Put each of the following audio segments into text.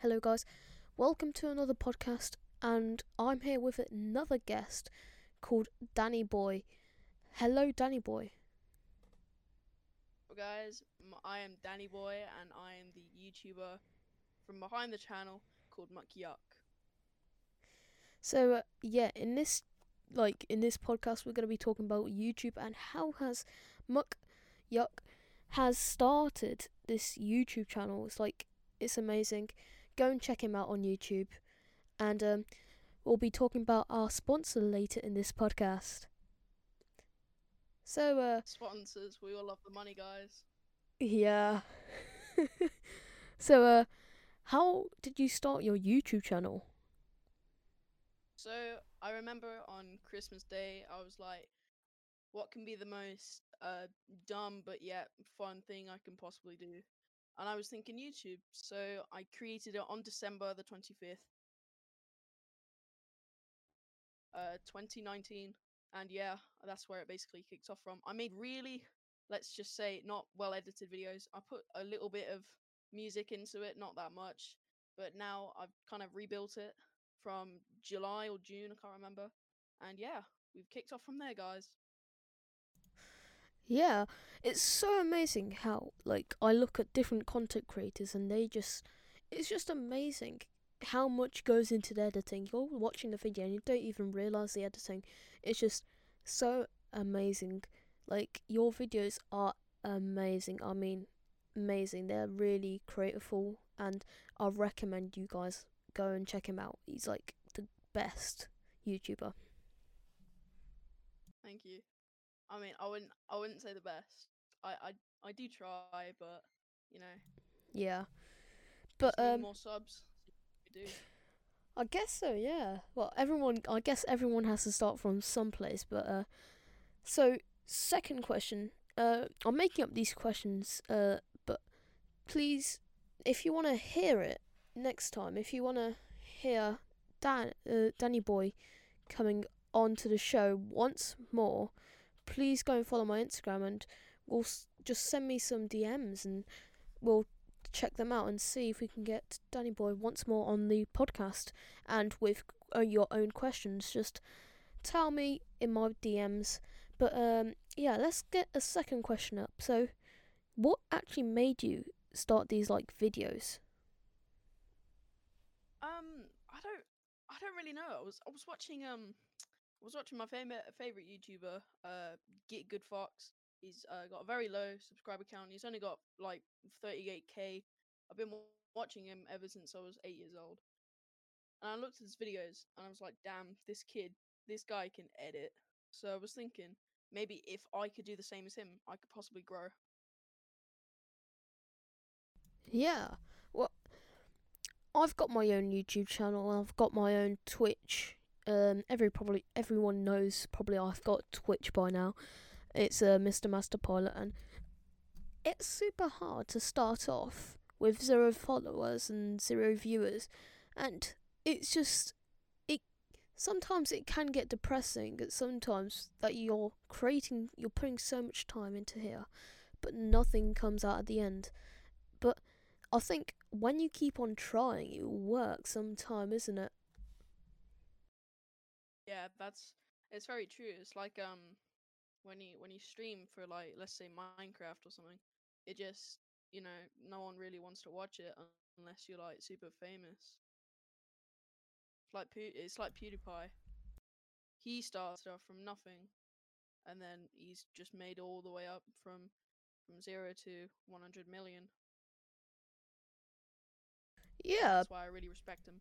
Hello, guys. Welcome to another podcast, and I'm here with another guest called Danny Boy. Hello, Danny Boy. Well, guys, I am Danny Boy, and I am the YouTuber from behind the channel called Mc Yuck. So, uh, yeah, in this like in this podcast, we're going to be talking about YouTube and how has Mc Yuck has started this YouTube channel. It's like it's amazing. Go and check him out on YouTube, and um, we'll be talking about our sponsor later in this podcast. So, uh, Sponsors, we all love the money, guys. yeah. so, uh, how did you start your YouTube channel? So, I remember on Christmas Day, I was like, what can be the most uh, dumb but yet fun thing I can possibly do? And I was thinking YouTube, so I created it on December the 25th, uh, 2019. And yeah, that's where it basically kicked off from. I made really, let's just say, not well edited videos. I put a little bit of music into it, not that much. But now I've kind of rebuilt it from July or June, I can't remember. And yeah, we've kicked off from there, guys. Yeah, it's so amazing how like I look at different content creators and they just it's just amazing how much goes into the editing. You're watching the video and you don't even realize the editing. It's just so amazing. Like your videos are amazing. I mean, amazing. They're really creative and I recommend you guys go and check him out. He's like the best YouTuber. Thank you. I mean, I wouldn't, I wouldn't say the best. I, I, I do try, but you know, Yeah. But um more subs. We do. I guess so, yeah. Well, everyone, I guess everyone has to start from someplace, but uh, so second question. Uh, I'm making up these questions, uh, but please, if you want to hear it next time, if you want to hear Dan, uh, Danny Boy coming onto the show once more, please go and follow my Instagram and we'll s- just send me some DMs and we'll check them out and see if we can get Danny Boy once more on the podcast and with uh, your own questions. Just tell me in my DMs. But um, yeah, let's get a second question up. So, what actually made you start these like videos? Um, I don't, I don't really know. I was, I was watching, um, I was watching my favorite favorite YouTuber, uh, Get Good Fox. He's uh, got a very low subscriber count. He's only got like 38k. I've been watching him ever since I was eight years old. And I looked at his videos and I was like, damn, this kid, this guy can edit. So I was thinking, maybe if I could do the same as him, I could possibly grow. Yeah, well, I've got my own YouTube channel. I've got my own Twitch. Um, every probably everyone knows probably I've got Twitch by now. It's uh, Mr. Master Pilot, and it's super hard to start off with zero followers and zero viewers, and it's just it. Sometimes it can get depressing. Sometimes that you're creating, you're putting so much time into here, but nothing comes out at the end. But I think when you keep on trying, it will work sometime, isn't it? Yeah, that's it's very true. It's like um when you when you stream for like let's say Minecraft or something, it just you know no one really wants to watch it unless you're like super famous. It's like Pew- it's like PewDiePie. He started off from nothing, and then he's just made all the way up from from zero to 100 million. Yeah, That's why I really respect him.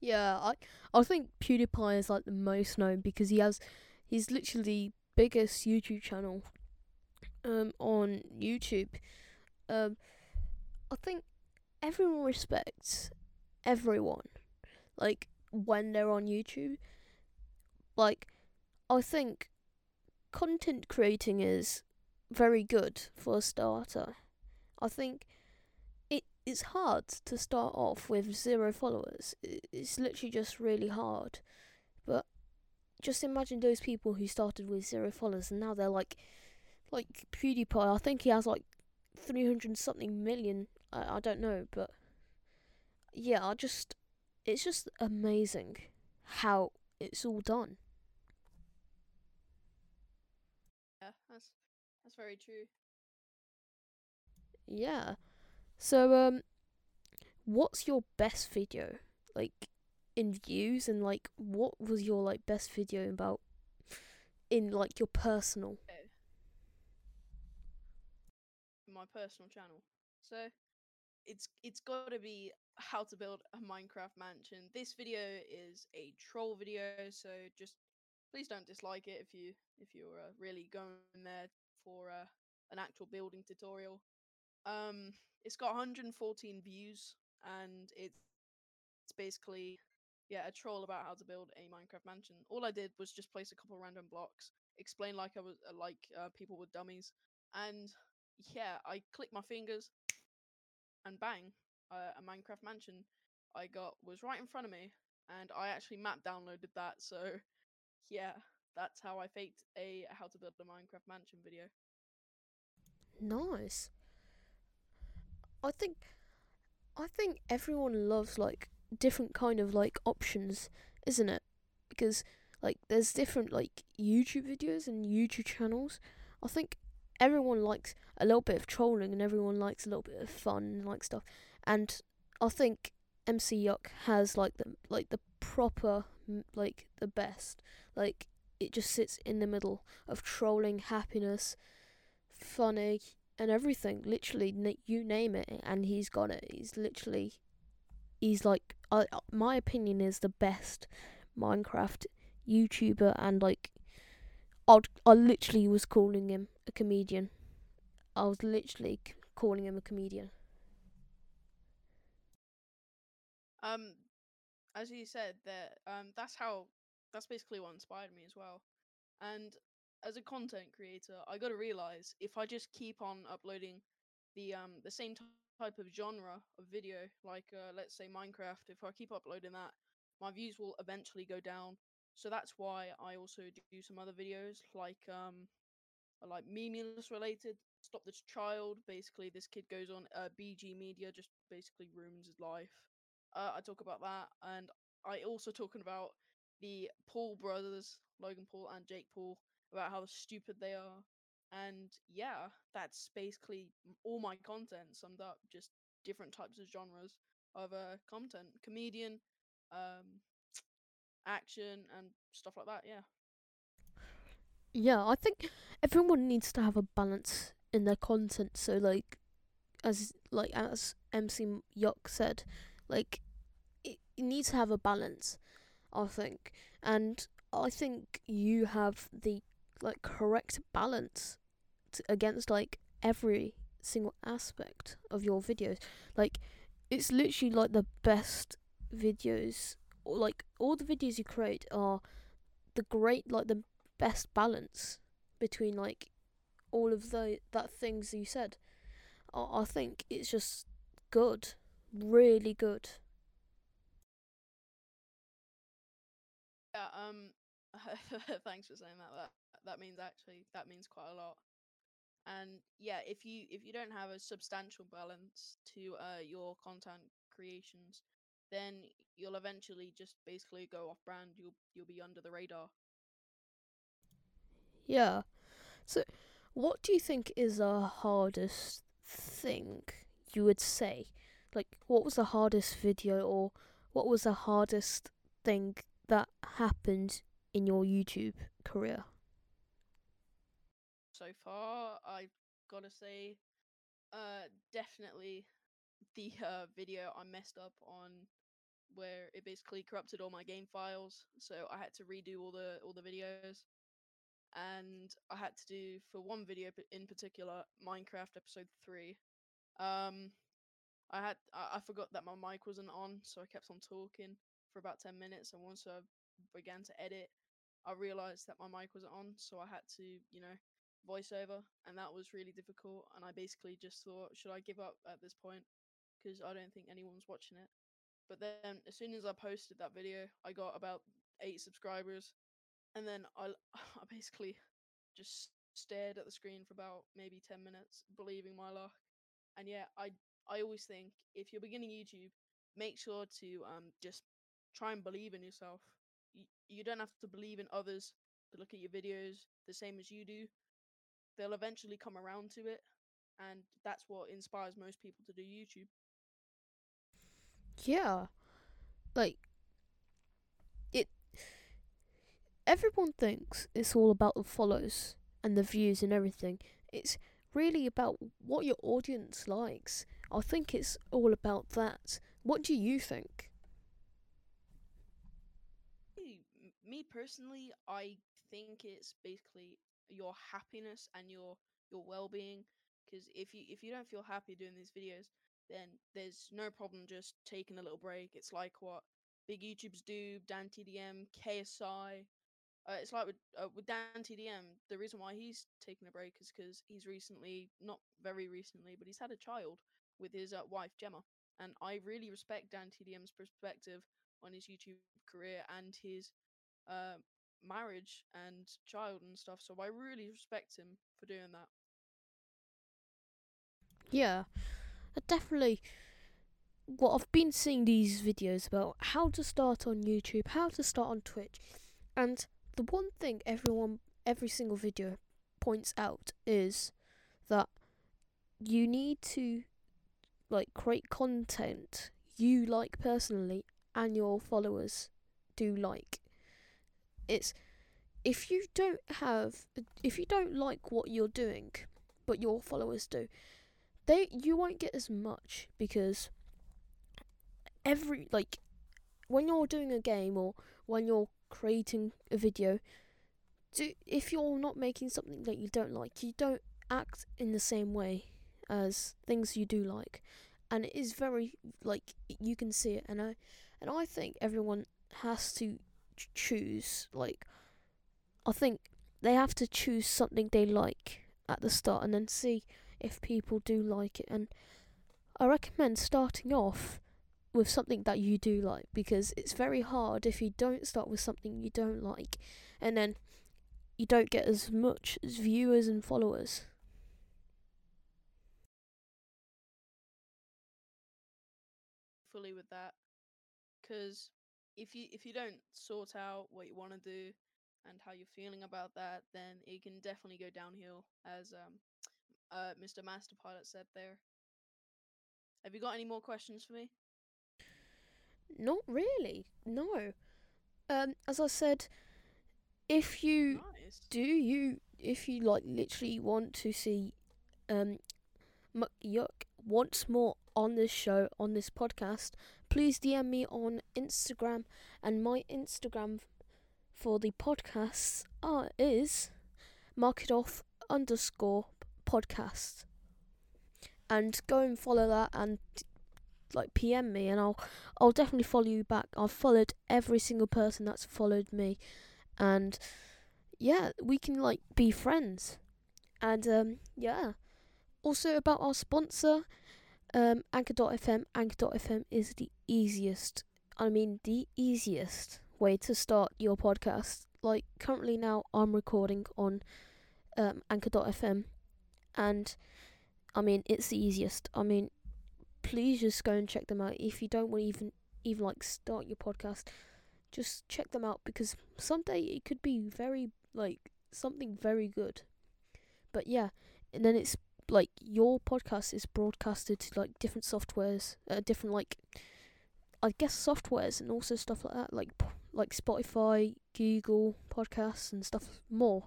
Yeah. I I think PewDiePie is like the most known because he has he's literally biggest YouTube channel um on YouTube. Um, I think everyone respects everyone, like when they're on YouTube. Like, I think content creating is very good for a starter. I think it it's hard to start off with zero followers. It's literally just really hard. But just imagine those people who started with zero followers and now they're like like PewDiePie. I think he has like three hundred something million. I I don't know, but yeah, I just it's just amazing how it's all done. Yeah, that's that's very true. Yeah. So um what's your best video? Like in views and like what was your like best video about in like your personal my personal channel. So it's it's got to be how to build a Minecraft mansion. This video is a troll video, so just please don't dislike it if you if you're uh, really going there for uh, an actual building tutorial. Um, it's got 114 views, and it's it's basically yeah a troll about how to build a Minecraft mansion. All I did was just place a couple random blocks, explain like I was uh, like uh, people were dummies, and yeah, I clicked my fingers, and bang, uh, a Minecraft mansion I got was right in front of me, and I actually map downloaded that. So yeah, that's how I faked a how to build a Minecraft mansion video. Nice. I think I think everyone loves like different kind of like options, isn't it? Because like there's different like YouTube videos and YouTube channels. I think everyone likes a little bit of trolling and everyone likes a little bit of fun and like stuff. And I think MC Yuck has like the like the proper like the best. Like it just sits in the middle of trolling, happiness, funny, and everything. Literally, you name it, and he's got it. He's literally, he's like, uh, my opinion is the best Minecraft YouTuber, and like, I I literally was calling him a comedian. I was literally calling him a comedian. Um, as you said, that um, that's how that's basically what inspired me as well. And as a content creator, I got to realize if I just keep on uploading the um the same type of genre of video, like uh, let's say Minecraft, if I keep uploading that, my views will eventually go down. So that's why I also do some other videos like um like memeless related. Stop this child. Basically, this kid goes on uh, BG Media, just basically ruins his life. Uh, I talk about that, and I also talking about the Paul brothers, Logan Paul and Jake Paul, about how stupid they are. And yeah, that's basically all my content summed up. Just different types of genres of uh, content, comedian, um, action, and stuff like that. Yeah. Yeah, I think everyone needs to have a balance in their content. So like, as like as MC Yuck said, like it, it needs to have a balance. I think, and I think you have the like correct balance to, against like every single aspect of your videos. Like it's literally like the best videos or like all the videos you create are the great like the best balance between like all of the that things you said. I, I think it's just good, really good. Yeah. Um. thanks for saying that. That that means actually that means quite a lot. And yeah, if you if you don't have a substantial balance to uh your content creations, then you'll eventually just basically go off brand. You'll you'll be under the radar. Yeah. So, what do you think is the hardest thing you would say? Like, what was the hardest video, or what was the hardest thing that happened in your YouTube career? So far, I've got to say, uh, definitely the uh, video I messed up on where it basically corrupted all my game files so i had to redo all the all the videos and I had to do for one video in particular Minecraft episode three. Um, I had I, I forgot that my mic wasn't on, so I kept on talking for about ten minutes. And once I began to edit, I realized that my mic wasn't on, so I had to you know voiceover, and that was really difficult. And I basically just thought, should I give up at this point? Because I don't think anyone's watching it. But then, as soon as I posted that video, I got about eight subscribers, and then I, I basically just stared at the screen for about maybe 10 minutes believing my luck and yeah i i always think if you're beginning youtube make sure to um just try and believe in yourself. You, don't have to believe in others to look at your videos the same as you do. They'll eventually come around to it, and that's what inspires most people to do YouTube. Yeah. Like it everyone thinks it's all about the follows and the views and everything. It's really about what your audience likes. I think it's all about that. What do you think? Me- personally, I think it's basically your happiness and your your well-being. Because if you if you don't feel happy doing these videos, then there's no problem just taking a little break. It's like what big YouTubers do, Dan TDM, KSI. Uh, it's like with uh, with Dan TDM. The reason why he's taking a break is because he's recently, not very recently, but he's had a child with his uh, wife Gemma, and I really respect Dan TDM's perspective on his YouTube career and his uh, marriage and child and stuff. So I really respect him for doing that. Yeah. Definitely what I've been seeing these videos about how to start on YouTube, how to start on Twitch. And the one thing everyone every single video points out is that you need to like create content you like personally and your followers do like. It's if you don't have if you don't like what you're doing but your followers do they you won't get as much because every like when you're doing a game or when you're creating a video do if you're not making something that you don't like you don't act in the same way as things you do like. And it is very like you can see it. And i and i think everyone has to ch- choose like i think they have to choose something they like at the start and then see if people do like it and I recommend starting off with something that you do like because it's very hard if you don't start with something you don't like and then you don't get as much as viewers and followers. fully with that because if you if you don't sort out what you want to do and how you're feeling about that then it can definitely go downhill as um uh mr master pilot said there have you got any more questions for me Not really. No. Um as I said if you nice do you if you like literally want to see um Yuck once more on this show on this podcast please dm me on instagram and my instagram for the podcasts are is mark it off underscore podcast and go and follow that and like pm me and i'll i'll definitely follow you back. I've followed every single person that's followed me. And yeah we can like be friends. And um yeah. Also about our sponsor um anchor.fm anchor.fm is the easiest i mean the easiest way to start your podcast. Like currently now i'm recording on um anchor.fm and i mean it's the easiest. I mean please just go and check them out. If you don't want to even even like start your podcast just check them out because someday it could be very like something very good. But yeah and then it's like your podcast is broadcasted to like different softwares uh, different like i guess softwares and also stuff like that like like spotify google podcasts and stuff more.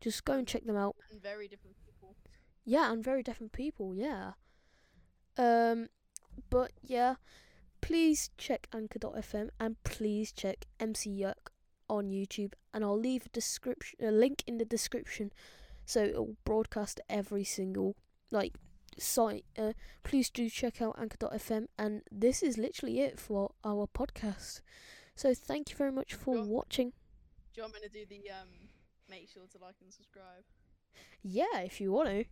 Just go and check them out. And very different people. Yeah, and very different people, yeah. Um but yeah, please check anchor.fm and please check MC Yuck on YouTube and I'll leave a description a link in the description so it'll broadcast every single like site. Uh, please do check out anchor.fm and this is literally it for our podcast. So thank you very much for Sure. watching. do you want me to do the um make sure to like and subscribe Yeah, if you want to.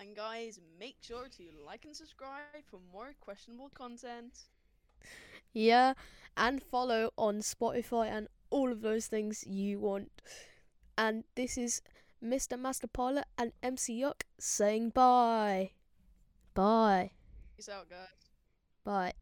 and guys make sure to like and subscribe for more questionable content Yeah, and follow on Spotify and all of those things you want. And this is Mr. Master Pilot and MC Yuck saying bye. Bye. peace out guys Bye.